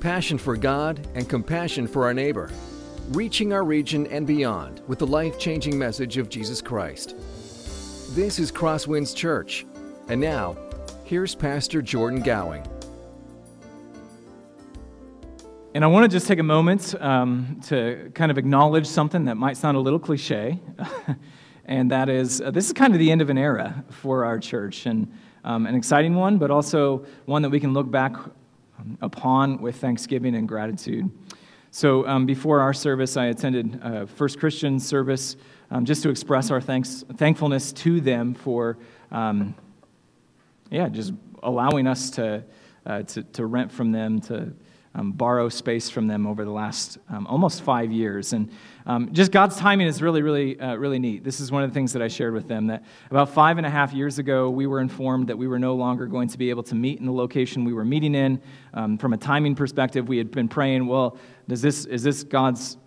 passion for God, and compassion for our neighbor, reaching our region and beyond with the life changing message of Jesus Christ. This is Crosswinds Church. And now, here's Pastor Jordan Gowing. And I want to just take a moment um, to kind of acknowledge something that might sound a little cliche. and that is uh, this is kind of the end of an era for our church, and um, an exciting one, but also one that we can look back upon with thanksgiving and gratitude. So, um, before our service, I attended uh, First Christian service um, just to express our thanks, thankfulness to them for, um, yeah, just allowing us to, uh, to, to rent from them, to um, borrow space from them over the last um, almost five years. And um, just God's timing is really, really, uh, really neat. This is one of the things that I shared with them that about five and a half years ago, we were informed that we were no longer going to be able to meet in the location we were meeting in. Um, from a timing perspective, we had been praying, well, does this, is this God's,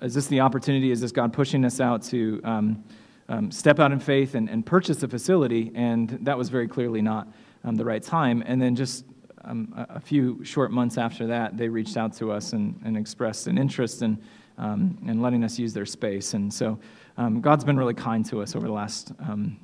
is this the opportunity? Is this God pushing us out to um, um, step out in faith and, and purchase a facility? And that was very clearly not the right time. And then just um, a few short months after that, they reached out to us and, and expressed an interest in, um, in letting us use their space. And so um, God's been really kind to us over the last, um,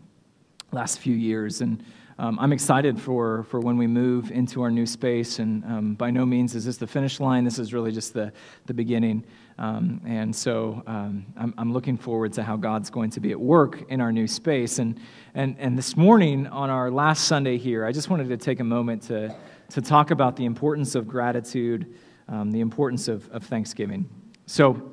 last few years. And um, I'm excited for, for when we move into our new space. And um, by no means is this the finish line, this is really just the, the beginning. and so I'm, I'm looking forward to how God's going to be at work in our new space. And, and, and this morning, on our last Sunday here, I just wanted to take a moment to to talk about the importance of gratitude, um, the importance of, of thanksgiving. So,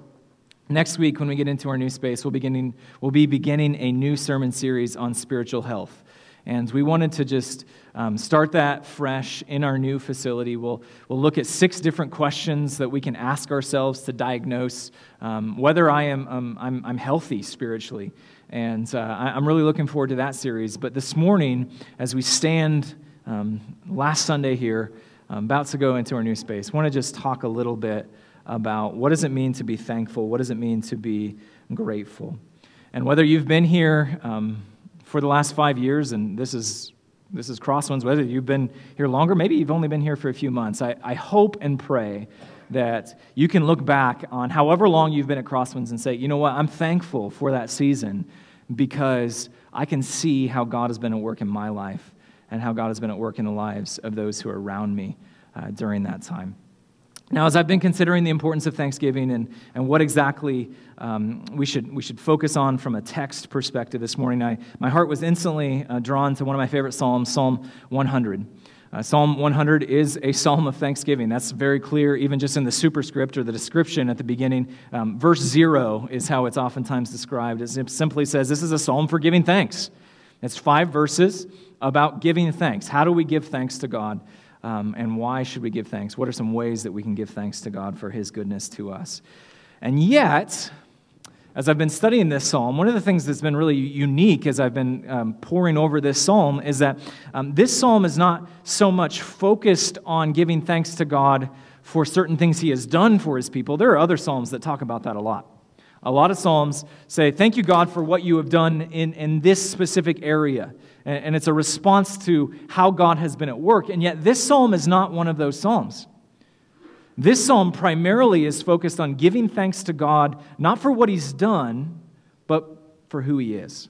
next week, when we get into our new space, we'll, beginning, we'll be beginning a new sermon series on spiritual health. And we wanted to just um, start that fresh in our new facility. We'll, we'll look at six different questions that we can ask ourselves to diagnose um, whether I am um, I'm, I'm healthy spiritually. And uh, I, I'm really looking forward to that series. But this morning, as we stand um, last Sunday here, I'm about to go into our new space. I want to just talk a little bit about what does it mean to be thankful? What does it mean to be grateful? And whether you've been here um, for the last five years, and this is this is Crosswinds, whether you've been here longer, maybe you've only been here for a few months, I, I hope and pray that you can look back on however long you've been at Crosswinds and say, you know what, I'm thankful for that season because I can see how God has been at work in my life and how God has been at work in the lives of those who are around me uh, during that time. Now, as I've been considering the importance of Thanksgiving and, and what exactly um, we, should, we should focus on from a text perspective this morning, I, my heart was instantly uh, drawn to one of my favorite Psalms, Psalm 100. Uh, psalm 100 is a psalm of thanksgiving. That's very clear, even just in the superscript or the description at the beginning. Um, verse 0 is how it's oftentimes described. It simply says, This is a psalm for giving thanks. It's five verses about giving thanks. How do we give thanks to God? Um, and why should we give thanks? What are some ways that we can give thanks to God for His goodness to us? And yet, as I've been studying this psalm, one of the things that's been really unique as I've been um, poring over this psalm is that um, this psalm is not so much focused on giving thanks to God for certain things He has done for His people. There are other psalms that talk about that a lot. A lot of psalms say, Thank you, God, for what you have done in, in this specific area and it's a response to how God has been at work. And yet, this psalm is not one of those psalms. This psalm primarily is focused on giving thanks to God, not for what he's done, but for who he is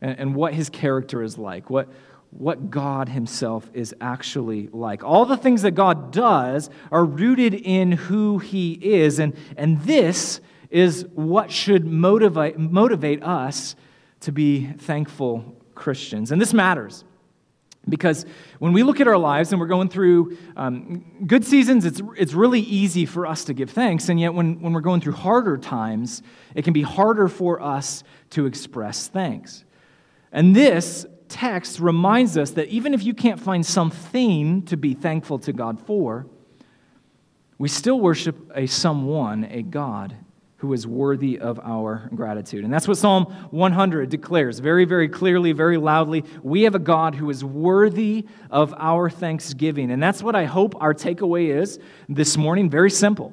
and, and what his character is like, what, what God himself is actually like. All the things that God does are rooted in who he is, and, and this is what should motivate, motivate us to be thankful Christians. And this matters because when we look at our lives and we're going through um, good seasons, it's, it's really easy for us to give thanks. And yet, when, when we're going through harder times, it can be harder for us to express thanks. And this text reminds us that even if you can't find something to be thankful to God for, we still worship a someone, a God who is worthy of our gratitude. And that's what Psalm 100 declares very, very clearly, very loudly. We have a God who is worthy of our thanksgiving. And that's what I hope our takeaway is this morning. Very simple.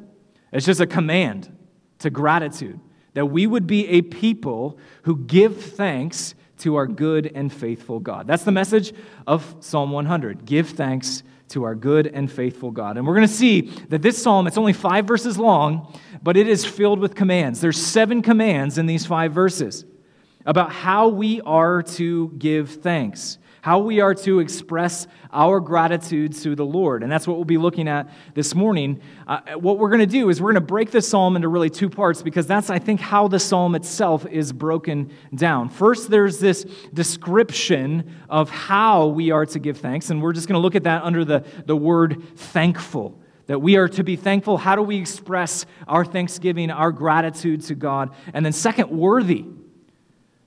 It's just a command to gratitude that we would be a people who give thanks to our good and faithful God. That's the message of Psalm 100. Give thanks to our good and faithful God. And we're going to see that this psalm, it's only five verses long, but it is filled with commands. There's seven commands in these five verses about how we are to give thanks how we are to express our gratitude to the Lord. And that's what we'll be looking at this morning. Uh, what we're going to do is we're going to break the psalm into really two parts because that's, I think, how the psalm itself is broken down. First, there's this description of how we are to give thanks, and we're just going to look at that under the, the word thankful that we are to be thankful. How do we express our thanksgiving, our gratitude to God? And then, second, worthy.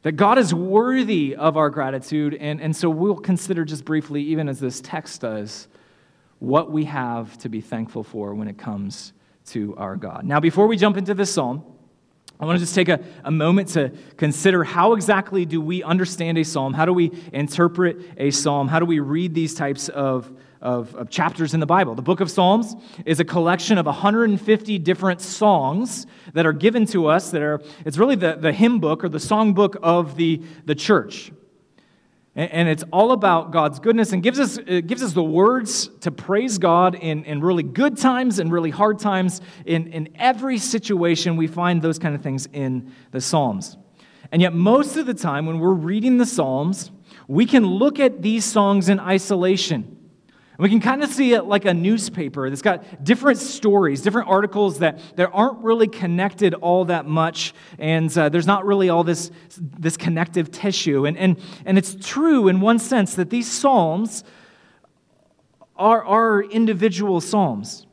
That God is worthy of our gratitude. And, and so we'll consider just briefly, even as this text does, what we have to be thankful for when it comes to our God. Now, before we jump into this psalm, I want to just take a, a moment to consider how exactly do we understand a psalm? How do we interpret a psalm? How do we read these types of of, of, chapters in the Bible. The book of Psalms is a collection of 150 different songs that are given to us that are, it's really the, the hymn book or the song book of the, the church. And, and it's all about God's goodness and gives us, gives us the words to praise God in, in really good times and really hard times. In, in every situation, we find those kind of things in the Psalms. And yet, most of the time, when we're reading the Psalms, we can look at these songs in isolation we can kind of see it like a newspaper that's got different stories, different articles that, that aren't really connected all that much, and uh, there's not really all this, this connective tissue. And, and, and it's true in one sense that these Psalms are, are individual Psalms.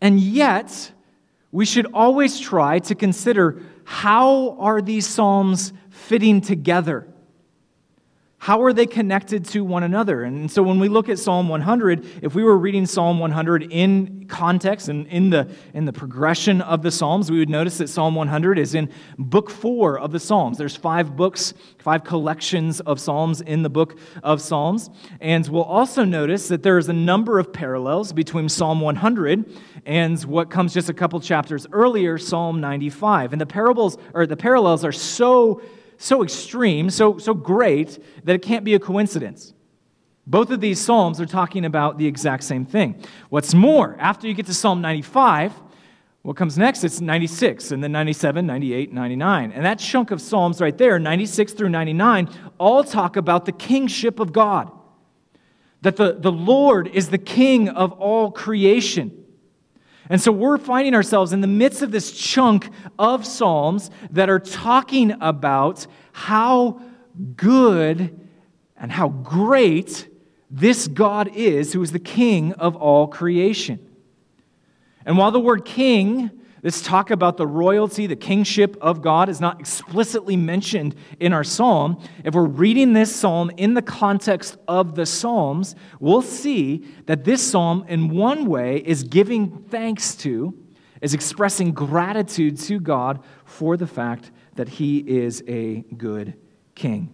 And yet, we should always try to consider how are these Psalms fitting together? How are they connected to one another? And so when we look at Psalm 100, if we were reading Psalm 100 in context and in the, in the progression of the Psalms, we would notice that Psalm 100 is in book four of the Psalms. There's five books, five collections of Psalms in the book of Psalms. And we'll also notice that there's a number of parallels between Psalm 100 and what comes just a couple chapters earlier, Psalm 95. And the parables or the parallels are so so extreme, so, so great, that it can't be a coincidence. Both of these Psalms are talking about the exact same thing. What's more, after you get to Psalm 95, what comes next? It's 96, and then 97, 98, 99. And that chunk of Psalms right there, 96 through 99, all talk about the kingship of God. That the, the Lord is the king of all creation. And so we're finding ourselves in the midst of this chunk of Psalms that are talking about how good and how great this God is, who is the king of all creation. And while the word king this talk about the royalty, the kingship of God is not explicitly mentioned in our psalm. If we're reading this psalm in the context of the psalms, we'll see that this psalm, in one way, is giving thanks to, is expressing gratitude to God for the fact that he is a good king.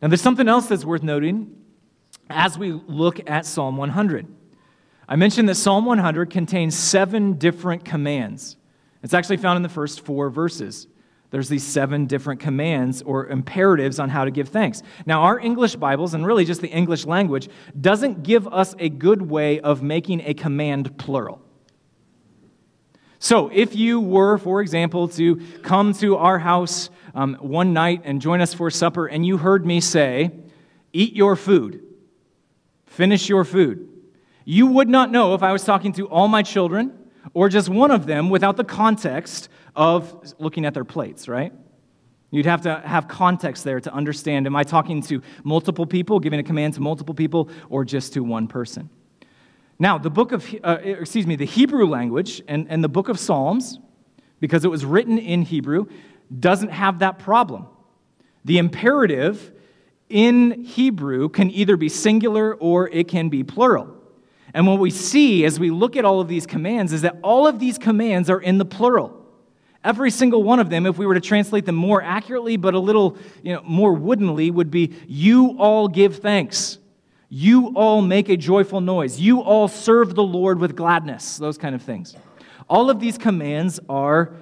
Now, there's something else that's worth noting as we look at Psalm 100. I mentioned that Psalm 100 contains seven different commands. It's actually found in the first four verses. There's these seven different commands or imperatives on how to give thanks. Now, our English Bibles, and really just the English language, doesn't give us a good way of making a command plural. So, if you were, for example, to come to our house um, one night and join us for supper, and you heard me say, Eat your food, finish your food. You would not know if I was talking to all my children or just one of them without the context of looking at their plates, right? You'd have to have context there to understand am I talking to multiple people, giving a command to multiple people, or just to one person? Now, the book of, uh, excuse me, the Hebrew language and, and the book of Psalms, because it was written in Hebrew, doesn't have that problem. The imperative in Hebrew can either be singular or it can be plural. And what we see as we look at all of these commands is that all of these commands are in the plural. Every single one of them, if we were to translate them more accurately but a little you know, more woodenly, would be You all give thanks. You all make a joyful noise. You all serve the Lord with gladness. Those kind of things. All of these commands are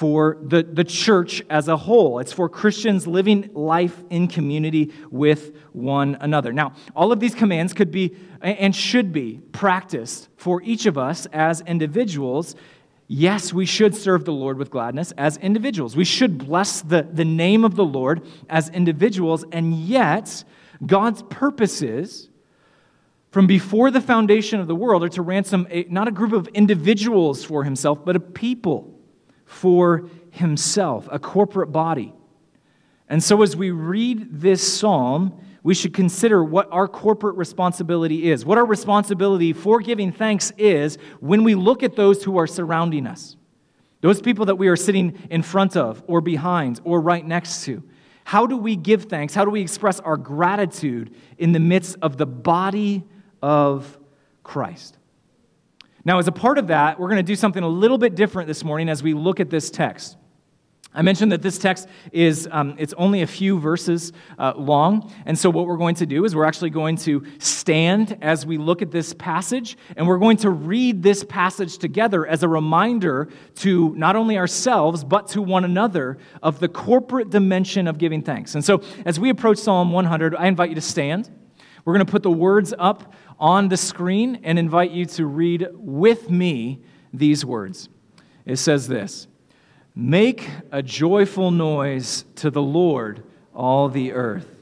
for the, the church as a whole. It's for Christians living life in community with one another. Now, all of these commands could be and should be practiced for each of us as individuals. Yes, we should serve the Lord with gladness as individuals. We should bless the, the name of the Lord as individuals, and yet, God's purposes from before the foundation of the world are to ransom a, not a group of individuals for himself, but a people for himself, a corporate body. And so, as we read this psalm, we should consider what our corporate responsibility is, what our responsibility for giving thanks is when we look at those who are surrounding us, those people that we are sitting in front of, or behind, or right next to. How do we give thanks? How do we express our gratitude in the midst of the body of Christ? Now, as a part of that, we're going to do something a little bit different this morning as we look at this text. I mentioned that this text is um, it's only a few verses uh, long, and so what we're going to do is we're actually going to stand as we look at this passage, and we're going to read this passage together as a reminder to not only ourselves but to one another of the corporate dimension of giving thanks. And so, as we approach Psalm 100, I invite you to stand. We're going to put the words up on the screen and invite you to read with me these words. It says this Make a joyful noise to the Lord, all the earth.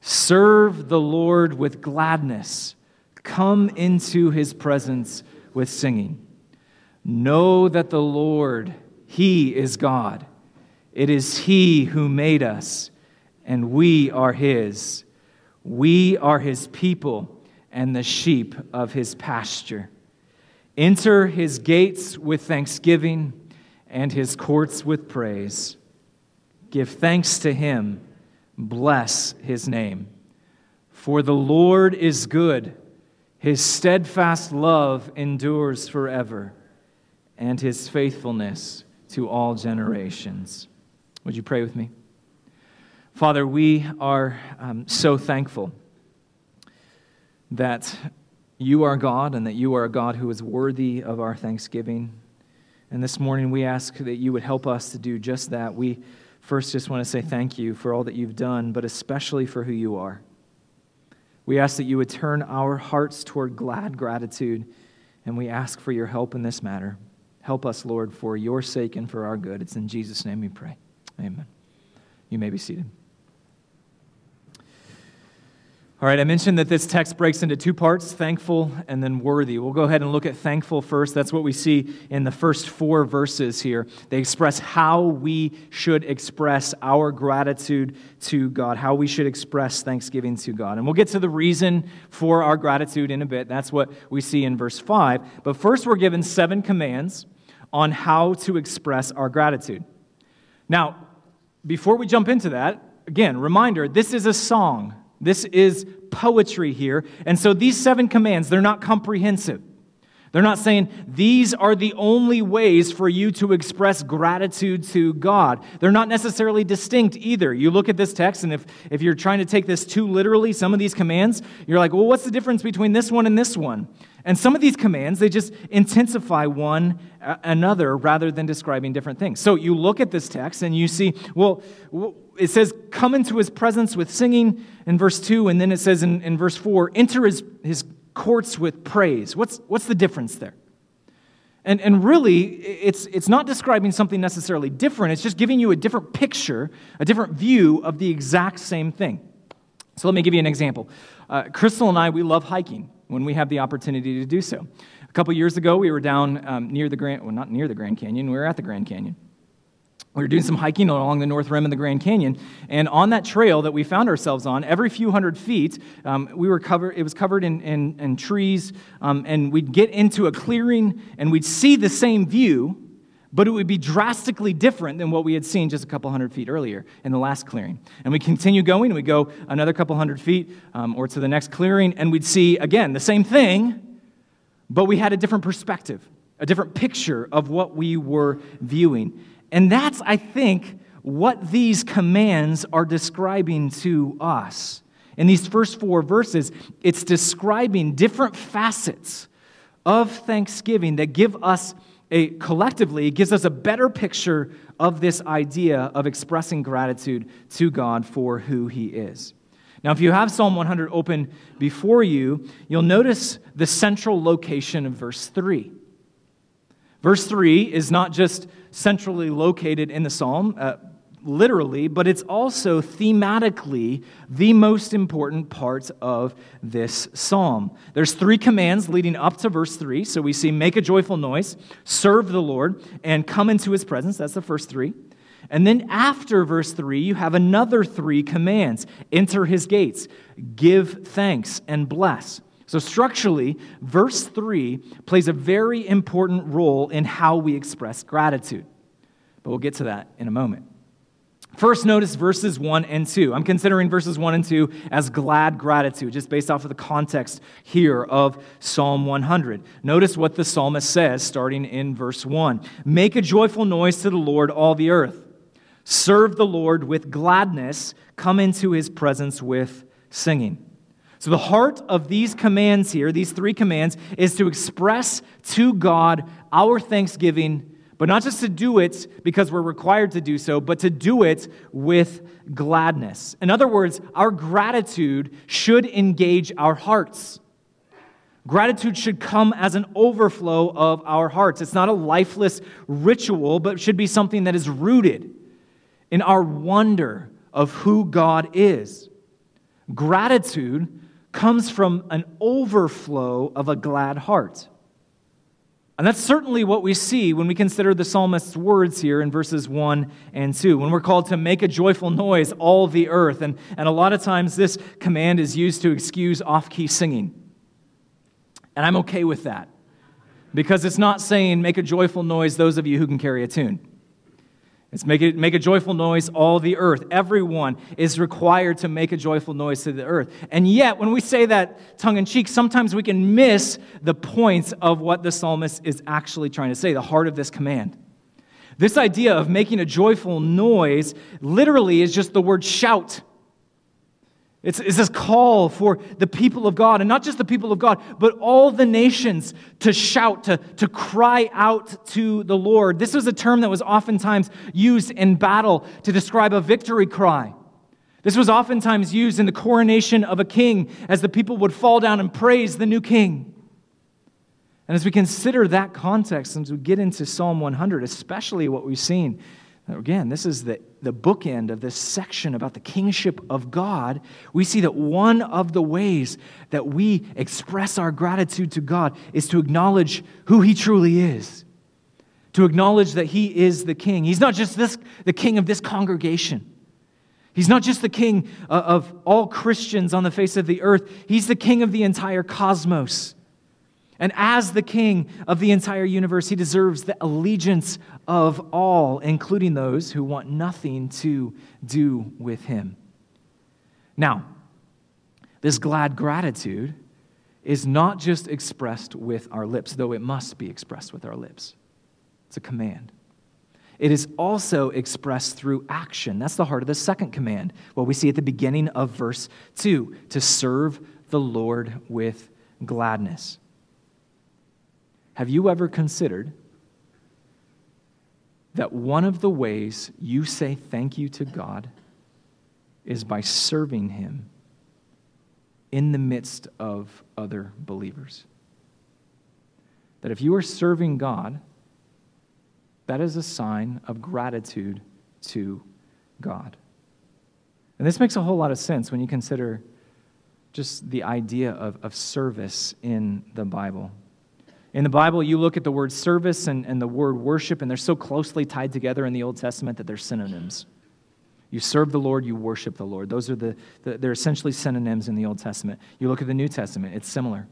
Serve the Lord with gladness. Come into his presence with singing. Know that the Lord, he is God. It is he who made us, and we are his. We are his people and the sheep of his pasture. Enter his gates with thanksgiving and his courts with praise. Give thanks to him, bless his name. For the Lord is good, his steadfast love endures forever, and his faithfulness to all generations. Would you pray with me? Father, we are um, so thankful that you are God and that you are a God who is worthy of our thanksgiving. And this morning we ask that you would help us to do just that. We first just want to say thank you for all that you've done, but especially for who you are. We ask that you would turn our hearts toward glad gratitude, and we ask for your help in this matter. Help us, Lord, for your sake and for our good. It's in Jesus' name we pray. Amen. You may be seated. All right, I mentioned that this text breaks into two parts thankful and then worthy. We'll go ahead and look at thankful first. That's what we see in the first four verses here. They express how we should express our gratitude to God, how we should express thanksgiving to God. And we'll get to the reason for our gratitude in a bit. That's what we see in verse 5. But first, we're given seven commands on how to express our gratitude. Now, before we jump into that, again, reminder this is a song. This is poetry here. And so these seven commands, they're not comprehensive. They're not saying these are the only ways for you to express gratitude to God. They're not necessarily distinct either. You look at this text, and if, if you're trying to take this too literally, some of these commands, you're like, well, what's the difference between this one and this one? And some of these commands, they just intensify one another rather than describing different things. So you look at this text and you see, well, it says, come into his presence with singing in verse 2, and then it says in, in verse 4, enter his, his courts with praise. What's, what's the difference there? And, and really, it's, it's not describing something necessarily different, it's just giving you a different picture, a different view of the exact same thing. So let me give you an example. Uh, Crystal and I, we love hiking when we have the opportunity to do so. A couple years ago, we were down um, near the Grand, well, not near the Grand Canyon, we were at the Grand Canyon we were doing some hiking along the north rim of the Grand Canyon, and on that trail that we found ourselves on, every few hundred feet, um, we were covered. It was covered in, in, in trees, um, and we'd get into a clearing, and we'd see the same view, but it would be drastically different than what we had seen just a couple hundred feet earlier in the last clearing. And we continue going, and we go another couple hundred feet, um, or to the next clearing, and we'd see again the same thing, but we had a different perspective, a different picture of what we were viewing. And that's, I think, what these commands are describing to us. In these first four verses, it's describing different facets of thanksgiving that give us a, collectively gives us a better picture of this idea of expressing gratitude to God for who He is. Now, if you have Psalm 100 open before you, you'll notice the central location of verse 3. Verse 3 is not just centrally located in the psalm, uh, literally, but it's also thematically the most important part of this psalm. There's three commands leading up to verse 3. So we see make a joyful noise, serve the Lord, and come into his presence. That's the first three. And then after verse 3, you have another three commands enter his gates, give thanks, and bless. So, structurally, verse 3 plays a very important role in how we express gratitude. But we'll get to that in a moment. First, notice verses 1 and 2. I'm considering verses 1 and 2 as glad gratitude, just based off of the context here of Psalm 100. Notice what the psalmist says, starting in verse 1 Make a joyful noise to the Lord, all the earth. Serve the Lord with gladness. Come into his presence with singing. So, the heart of these commands here, these three commands, is to express to God our thanksgiving but not just to do it because we're required to do so, but to do it with gladness. In other words, our gratitude should engage our hearts. Gratitude should come as an overflow of our hearts. It's not a lifeless ritual, but should be something that is rooted in our wonder of who God is. Gratitude comes from an overflow of a glad heart. And that's certainly what we see when we consider the psalmist's words here in verses 1 and 2, when we're called to make a joyful noise, all the earth. And, and a lot of times this command is used to excuse off key singing. And I'm okay with that because it's not saying make a joyful noise, those of you who can carry a tune. It's make, it, make a joyful noise, all the earth. Everyone is required to make a joyful noise to the earth. And yet, when we say that tongue in cheek, sometimes we can miss the points of what the psalmist is actually trying to say, the heart of this command. This idea of making a joyful noise literally is just the word shout. It's, it's, this call for the people of God, and not just the people of God, but all the nations to shout, to, to cry out to the Lord. This was a term that was oftentimes used in battle to describe a victory cry. This was oftentimes used in the coronation of a king as the people would fall down and praise the new king. And as we consider that context, as we get into Psalm 100, especially what we've seen Again, this is the, the bookend of this section about the kingship of God. We see that one of the ways that we express our gratitude to God is to acknowledge who He truly is, to acknowledge that He is the king. He's not just this, the king of this congregation. He's not just the king uh, of all Christians on the face of the earth, he's the king of the entire cosmos. And as the king of the entire universe, he deserves the allegiance of all, including those who want nothing to do with him. Now, this glad gratitude is not just expressed with our lips, though it must be expressed with our lips. It's a command. It is also expressed through action. That's the heart of the second command, what we see at the beginning of verse 2 to serve the Lord with gladness. Have you ever considered that one of the ways you say thank you to God is by serving Him in the midst of other believers? That if you are serving God, that is a sign of gratitude to God. And this makes a whole lot of sense when you consider just the idea of, of service in the Bible. In the Bible, you look at the word service and, and the word worship, and they're so closely tied together in the Old Testament that they're synonyms. You serve the Lord, you worship the Lord. Those are the, the, they're essentially synonyms in the Old Testament. You look at the New Testament, it's similar.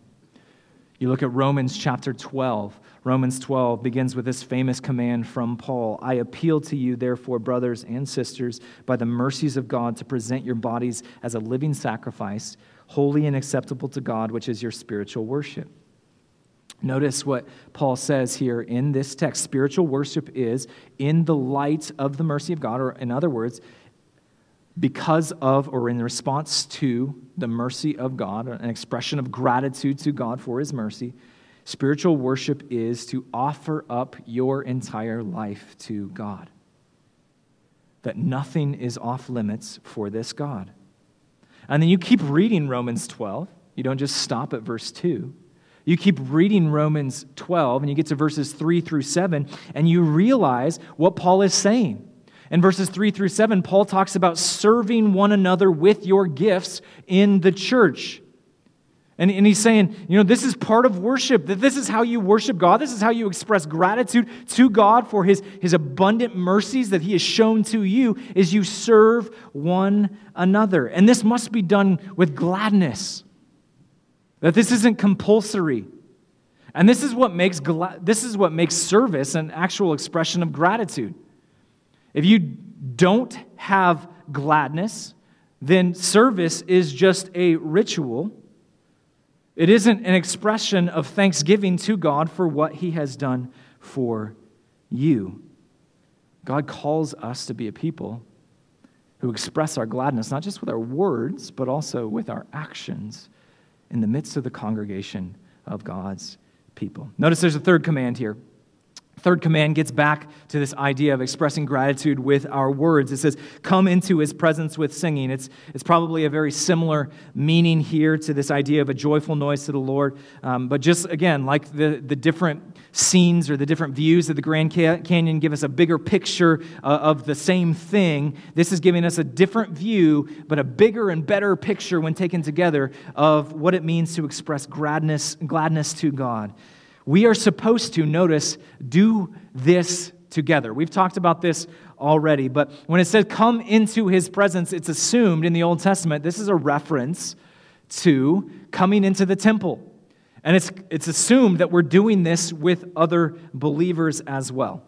You look at Romans chapter 12. Romans 12 begins with this famous command from Paul I appeal to you, therefore, brothers and sisters, by the mercies of God, to present your bodies as a living sacrifice, holy and acceptable to God, which is your spiritual worship. Notice what Paul says here in this text. Spiritual worship is in the light of the mercy of God, or in other words, because of or in response to the mercy of God, an expression of gratitude to God for his mercy. Spiritual worship is to offer up your entire life to God. That nothing is off limits for this God. And then you keep reading Romans 12. You don't just stop at verse 2. You keep reading Romans 12 and you get to verses 3 through 7 and you realize what Paul is saying. In verses 3 through 7, Paul talks about serving one another with your gifts in the church. And, and he's saying, you know, this is part of worship, that this is how you worship God. This is how you express gratitude to God for his, his abundant mercies that he has shown to you, is you serve one another. And this must be done with gladness. That this isn't compulsory. And this is what makes, this is what makes service an actual expression of gratitude. If you don't have gladness, then service is just a ritual it isn't an expression of thanksgiving to God for what He has done for you. God calls us to be a people who express our gladness, not just with our words, but also with our actions in the midst of the congregation of God's people. Notice there's a third command here third command gets back to this idea of expressing gratitude with our words. It says, Come into his presence with singing. It's, it's probably a very similar meaning here to this idea of a joyful noise to the Lord. Um, but just again, like the, the different scenes or the different views of the Grand Canyon give us a bigger picture uh, of the same thing, this is giving us a different view, but a bigger and better picture when taken together of what it means to express gladness, gladness to God. We are supposed to, notice, do this together. We've talked about this already, but when it says come into his presence, it's assumed in the Old Testament this is a reference to coming into the temple. And it's, it's assumed that we're doing this with other believers as well.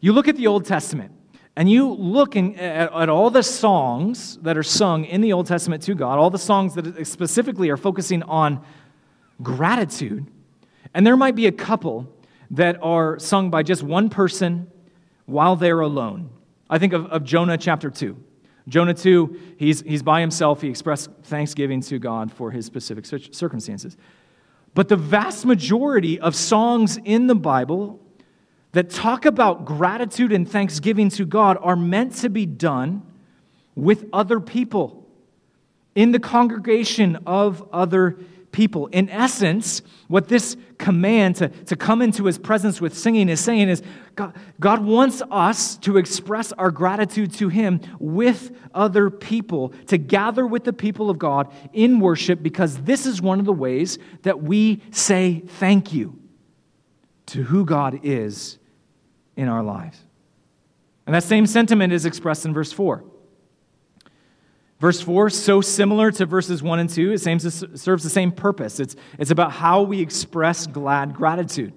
You look at the Old Testament, and you look in, at, at, all the songs that are sung in the Old Testament to God, all the songs that specifically are focusing on gratitude, and there might be a couple that are sung by just one person while they're alone. I think of, of Jonah chapter 2. Jonah 2, he's, he's by himself. He expressed thanksgiving to God for his specific circumstances. But the vast majority of songs in the Bible that talk about gratitude and thanksgiving to God are meant to be done with other people, in the congregation of other people. In essence, what this command to, to come into his presence with singing is saying is God, God wants us to express our gratitude to him with other people, to gather with the people of God in worship, because this is one of the ways that we say thank you to who God is in our lives. And that same sentiment is expressed in verse 4. Verse 4, so similar to verses 1 and 2, it serves the same purpose. It's, it's about how we express glad gratitude.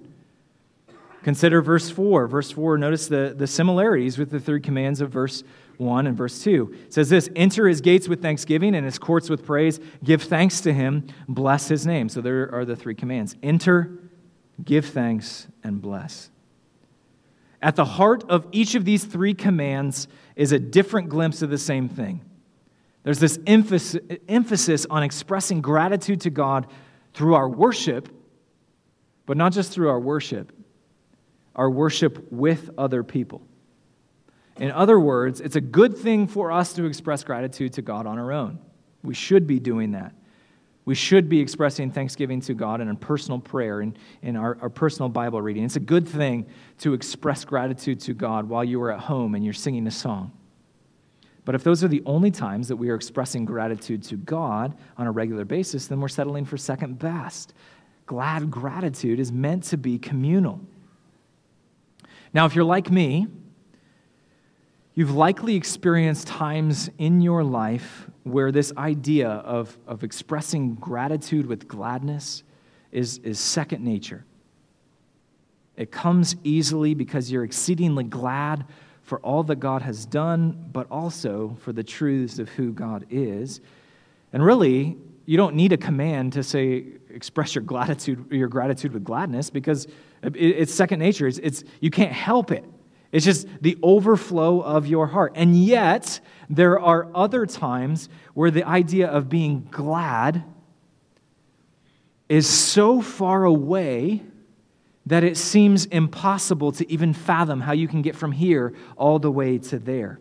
Consider verse 4. Verse 4, notice the, the similarities with the three commands of verse 1 and verse 2. It says this Enter his gates with thanksgiving and his courts with praise. Give thanks to him. Bless his name. So there are the three commands Enter, give thanks, and bless. At the heart of each of these three commands is a different glimpse of the same thing. There's this emphasis on expressing gratitude to God through our worship, but not just through our worship, our worship with other people. In other words, it's a good thing for us to express gratitude to God on our own. We should be doing that. We should be expressing thanksgiving to God in a personal prayer and in, in our, our personal Bible reading. It's a good thing to express gratitude to God while you are at home and you're singing a song. But if those are the only times that we are expressing gratitude to God on a regular basis, then we're settling for second best. Glad gratitude is meant to be communal. Now, if you're like me, you've likely experienced times in your life where this idea of, of expressing gratitude with gladness is, is second nature. It comes easily because you're exceedingly glad for all that God has done, but also for the truths of who God is. And really, you don't need a command to say, express your gratitude, your gratitude with gladness, because it's second nature. It's, it's, you can't help it. It's just the overflow of your heart. And yet, there are other times where the idea of being glad is so far away that it seems impossible to even fathom how you can get from here all the way to there.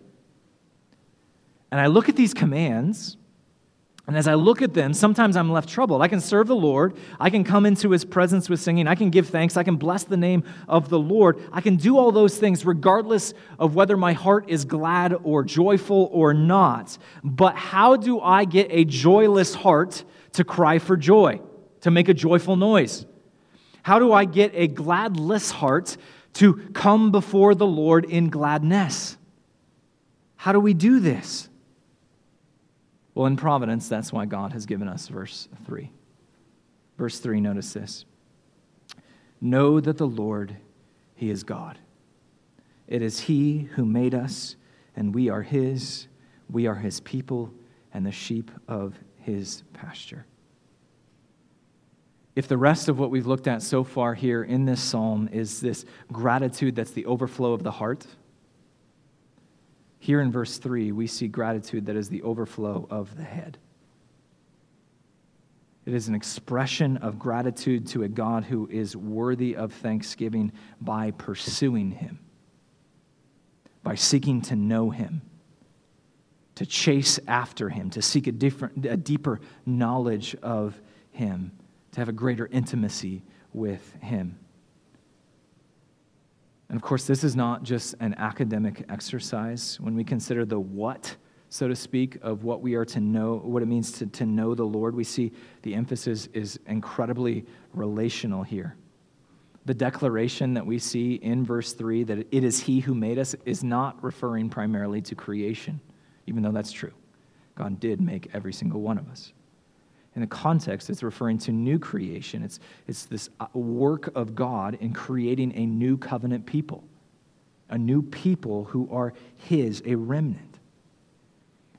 And I look at these commands, and as I look at them, sometimes I'm left troubled. I can serve the Lord. I can come into his presence with singing. I can give thanks. I can bless the name of the Lord. I can do all those things regardless of whether my heart is glad or joyful or not. But how do I get a joyless heart to cry for joy, to make a joyful noise? How do I get a gladless heart to come before the Lord in gladness? How do we do this? Well, in providence, that's why God has given us verse 3. Verse 3, notice this Know that the Lord, He is God. It is He who made us, and we are His. We are His people and the sheep of His pasture if the rest of what we've looked at so far here in this psalm is this gratitude that's the overflow of the heart, here in verse 3, we see gratitude that is the overflow of the head. It is an expression of gratitude to a God who is worthy of thanksgiving by pursuing Him, by seeking to know Him, to chase after Him, to seek a, different, a deeper knowledge of Him to have a greater intimacy with Him. And of course, this is not just an academic exercise. When we consider the what, so to speak, of what we are to know, what it means to, to know the Lord, we see the emphasis is incredibly relational here. The declaration that we see in verse 3 that it is He who made us is not referring primarily to creation, even though that's true. God did make every single one of us in the context, it's referring to new creation. It's, it's this uh, work of God in creating a new covenant people, a new people who are His, a remnant.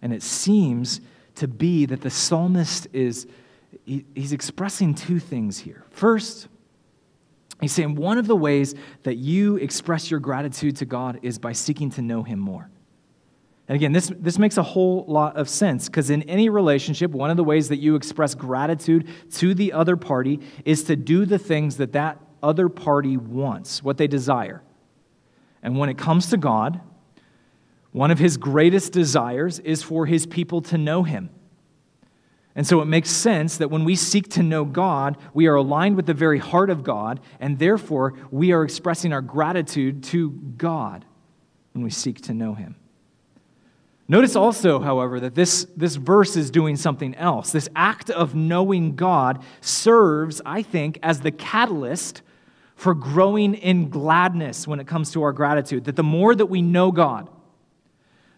And it seems to be that the psalmist is he, he's expressing two things here. First, he's saying one of the ways that you express your gratitude to God is by seeking to know Him more. And again, this, this makes a whole lot of sense because in any relationship, one of the ways that you express gratitude to the other party is to do the things that that other party wants, what they desire. And when it comes to God, one of his greatest desires is for his people to know him. And so it makes sense that when we seek to know God, we are aligned with the very heart of God, and therefore we are expressing our gratitude to God when we seek to know him. Notice also, however, that this, this verse is doing something else. This act of knowing God serves, I think, as the catalyst for growing in gladness when it comes to our gratitude. That the more that we know God,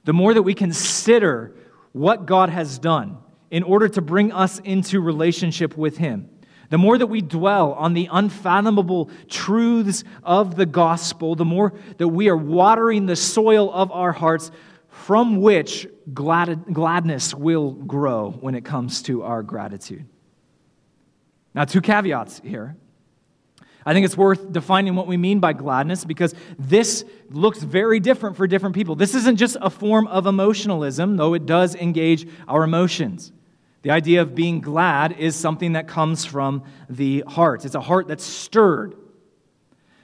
the more that we consider what God has done in order to bring us into relationship with Him, the more that we dwell on the unfathomable truths of the gospel, the more that we are watering the soil of our hearts from which glad, gladness will grow when it comes to our gratitude. Now, two caveats here. I think it's worth defining what we mean by gladness because this looks very different for different people. This isn't just a form of emotionalism, though it does engage our emotions. The idea of being glad is something that comes from the heart. It's a heart that's stirred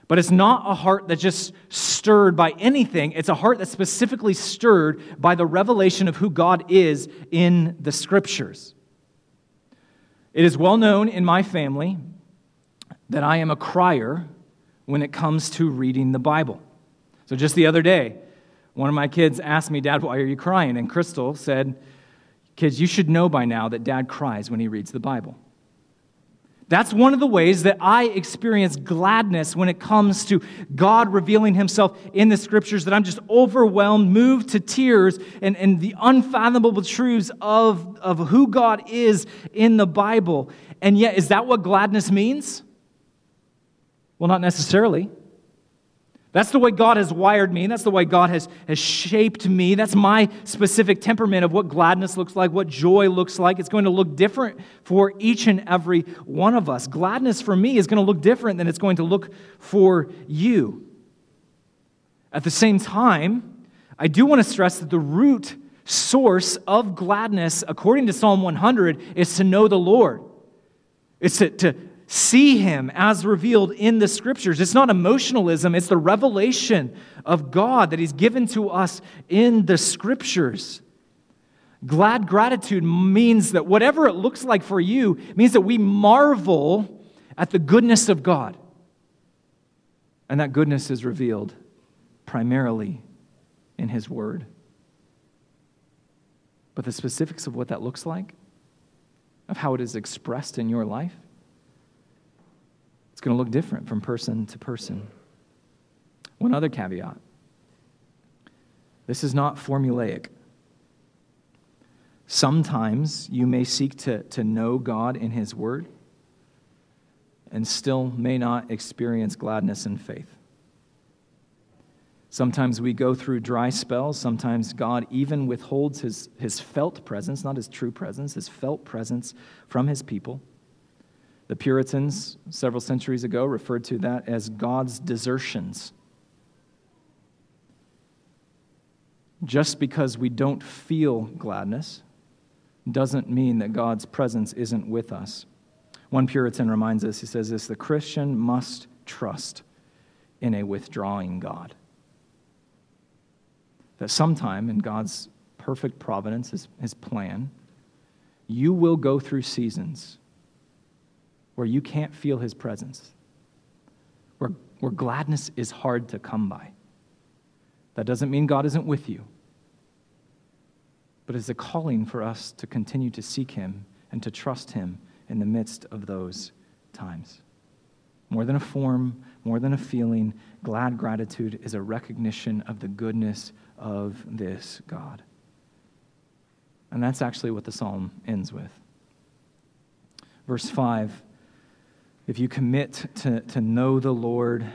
but it's not a heart that's just stirred by anything. It's a heart that's specifically stirred by the revelation of who God is in the scriptures. It is well known in my family that I am a crier when it comes to reading the Bible. So just the other day, one of my kids asked me, Dad, why are you crying? And Crystal said, Kids, you should know by now that dad cries when he reads the Bible. That's one of the ways that I experience gladness when it comes to God revealing Himself in the scriptures, that I'm just overwhelmed, moved to tears, and, and the unfathomable truths of, of who God is in the Bible. And yet, is that what gladness means? Well, not necessarily. That's the way God has wired me. That's the way God has, has shaped me. That's my specific temperament of what gladness looks like, what joy looks like. It's going to look different for each and every one of us. Gladness for me is going to look different than it's going to look for you. At the same time, I do want to stress that the root source of gladness, according to Psalm 100, is to know the Lord. It's to, to see him as revealed in the scriptures. It's not emotionalism, it's the revelation of God that he's given to us in the scriptures. Glad gratitude means that whatever it looks like for you means that we marvel at the goodness of God. And that goodness is revealed primarily in His Word. But the specifics of what that looks like, of how it is expressed in your life, going to look different from person to person. One other caveat this is not formulaic. Sometimes you may seek to, to know God in His Word and still may not experience gladness and faith. Sometimes we go through dry spells. Sometimes God even withholds his, his felt presence, not his true presence, his felt presence from his people. The Puritans, several centuries ago, referred to that as God's desertions. Just because we don't feel gladness doesn't mean that God's presence isn't with us. One Puritan reminds us, he says this the Christian must trust in a withdrawing God. That sometime in God's perfect providence, his, his plan, you will go through seasons where you can't feel his presence, where, where gladness is hard to come by. That doesn't mean God isn't with you but it's a calling for us to continue to seek Him and to trust Him in the midst of those times. More than a form, more than a feeling, glad gratitude is a recognition of the goodness of this God. And that's actually what the psalm ends with. Verse 5 If you commit to, to know the Lord,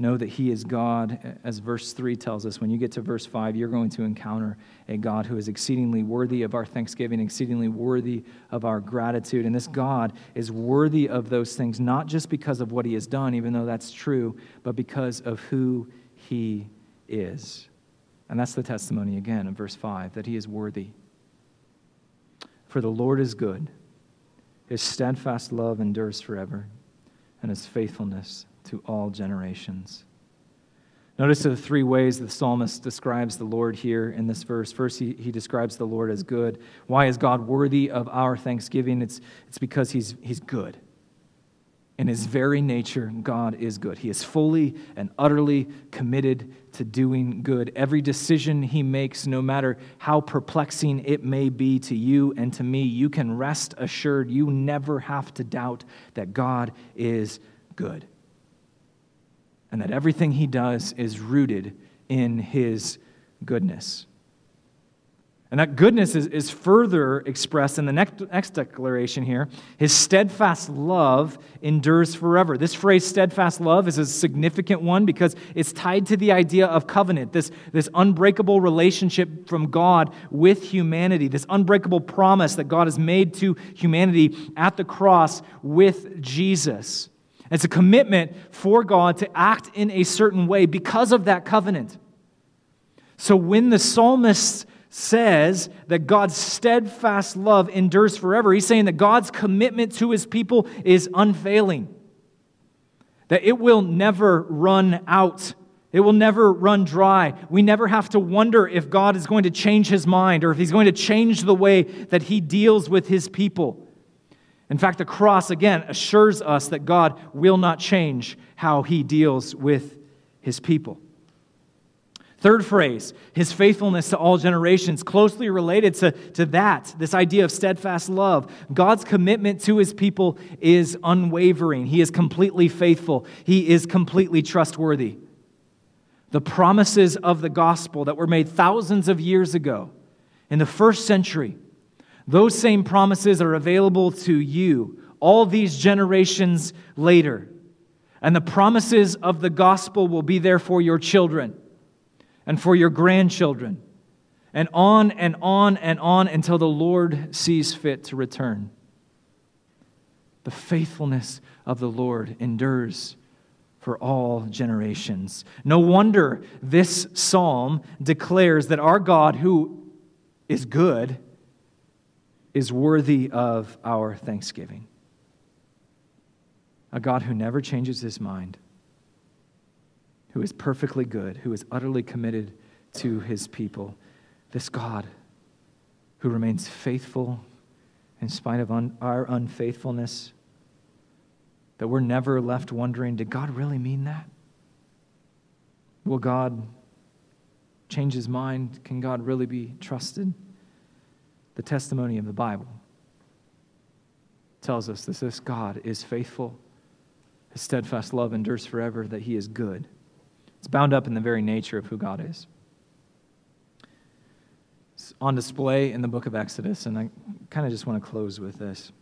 know that He is God. As verse 3 tells us, when you get to verse 5, you're going to encounter a God who is exceedingly worthy of our thanksgiving, exceedingly worthy of our gratitude. And this God is worthy of those things, not just because of what He has done, even though that's true, but because of who He is. And that's the testimony again in verse 5 that He is worthy. For the Lord is good, His steadfast love endures forever, and His faithfulness to all generations. Notice the three ways the psalmist describes the Lord here in this verse. First, he, he describes the Lord as good. Why is God worthy of our thanksgiving? It's, it's because he's, he's good. In his very nature, God is good. He is fully and utterly committed to doing good. Every decision he makes, no matter how perplexing it may be to you and to me, you can rest assured you never have to doubt that God is good and that everything he does is rooted in his goodness. And that goodness is, is further expressed in the next, next declaration here. His steadfast love endures forever. This phrase, steadfast love, is a significant one because it's tied to the idea of covenant, this, this unbreakable relationship from God with humanity, this unbreakable promise that God has made to humanity at the cross with Jesus. It's a commitment for God to act in a certain way because of that covenant. So when the psalmist says that God's steadfast love endures forever, he's saying that God's commitment to his people is unfailing, that it will never run out. It will never run dry. We never have to wonder if God is going to change his mind or if he's going to change the way that he deals with his people. In fact, the cross, again, assures us that God will not change how he deals with his people. Third phrase, his faithfulness to all generations, closely related to, to that, this idea of steadfast love. God's commitment to his people is unwavering. He is completely faithful, he is completely trustworthy. The promises of the gospel that were made thousands of years ago in the first century those same promises are available to you all these generations later. And the promises of the gospel will be there for your children and for your grandchildren, and on and on and on until the Lord sees fit to return. The faithfulness of the Lord endures for all generations. No wonder this psalm declares that our God, who is good, is worthy of our thanksgiving. a God who never changes his mind, who is perfectly good, who is utterly committed to his people. This God who remains faithful in spite of un- our unfaithfulness, that we're never left wondering did God really mean that? Will God change his mind? Can God really be trusted? The testimony of the Bible tells us that this God is faithful, his steadfast love endures forever, that he is good. It's bound up in the very nature of who God is. It's on display in the book of Exodus, and I kind of just want to close with this.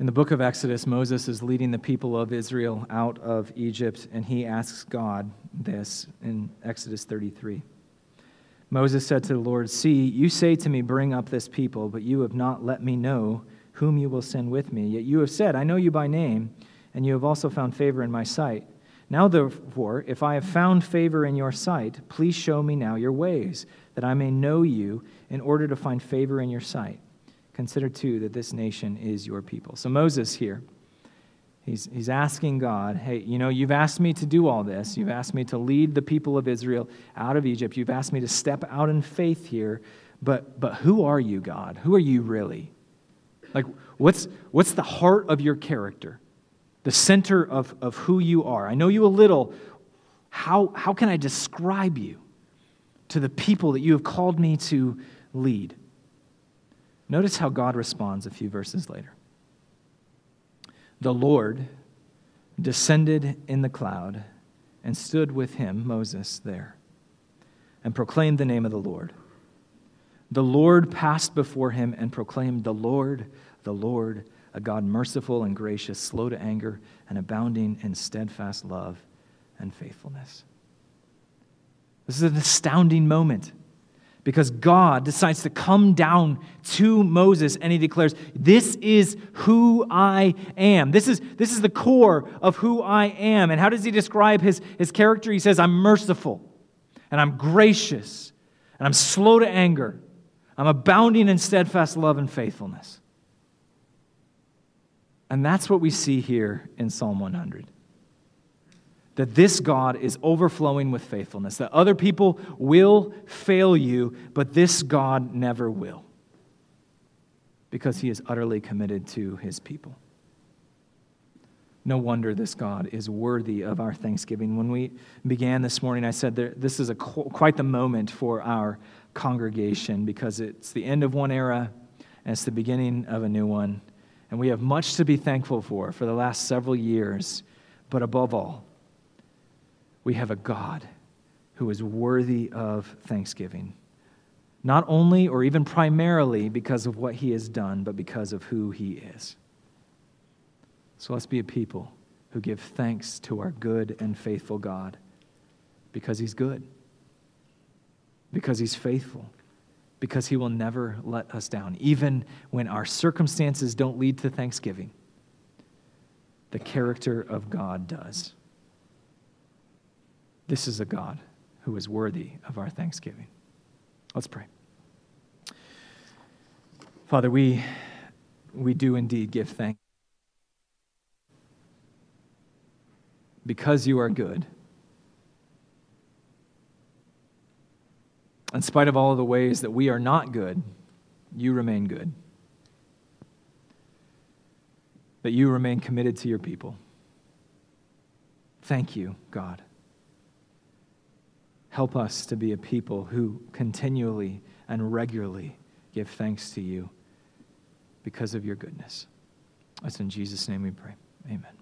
In the book of Exodus, Moses is leading the people of Israel out of Egypt, and he asks God this in Exodus 33. Moses said to the Lord, See, you say to me, Bring up this people, but you have not let me know whom you will send with me. Yet you have said, I know you by name, and you have also found favor in my sight. Now, therefore, if I have found favor in your sight, please show me now your ways, that I may know you in order to find favor in your sight. Consider, too, that this nation is your people. So, Moses here He's, he's asking God, hey, you know, you've asked me to do all this. You've asked me to lead the people of Israel out of Egypt. You've asked me to step out in faith here. But, but who are you, God? Who are you really? Like, what's, what's the heart of your character? The center of, of who you are? I know you a little. How, how can I describe you to the people that you have called me to lead? Notice how God responds a few verses later the Lord descended in the cloud and stood with him, Moses, there, and proclaimed the name of the Lord. The Lord passed before him and proclaimed, The Lord, the Lord, a God merciful and gracious, slow to anger, and abounding in steadfast love and faithfulness. This is an astounding moment because God decides to come down to Moses and he declares, This is who I am. This is, this is the core of who I am. And how does he describe his, his character? He says, I'm merciful and I'm gracious and I'm slow to anger. I'm abounding in steadfast love and faithfulness. And that's what we see here in Psalm 100 that this God is overflowing with faithfulness, that other people will fail you, but this God never will, because he is utterly committed to his people. No wonder this God is worthy of our thanksgiving. When we began this morning, I said this is a, quite the moment for our congregation because it's the end of one era and it's the beginning of a new one. And we have much to be thankful for for the last several years. But above all, we have a God who is worthy of thanksgiving. Not only or even primarily because of what he has done, but because of who he is. So let's be a people who give thanks to our good and faithful God because he's good, because he's faithful, because he will never let us down, even when our circumstances don't lead to thanksgiving. The character of God does. This is a God who is worthy of our thanksgiving. Let's pray. Father, we, we do indeed give thanks. Because you are good. In spite of all of the ways that we are not good, you remain good. That you remain committed to your people. Thank you, God. Help us to be a people who continually and regularly give thanks to you because of your goodness. That's in Jesus' name we pray. Amen.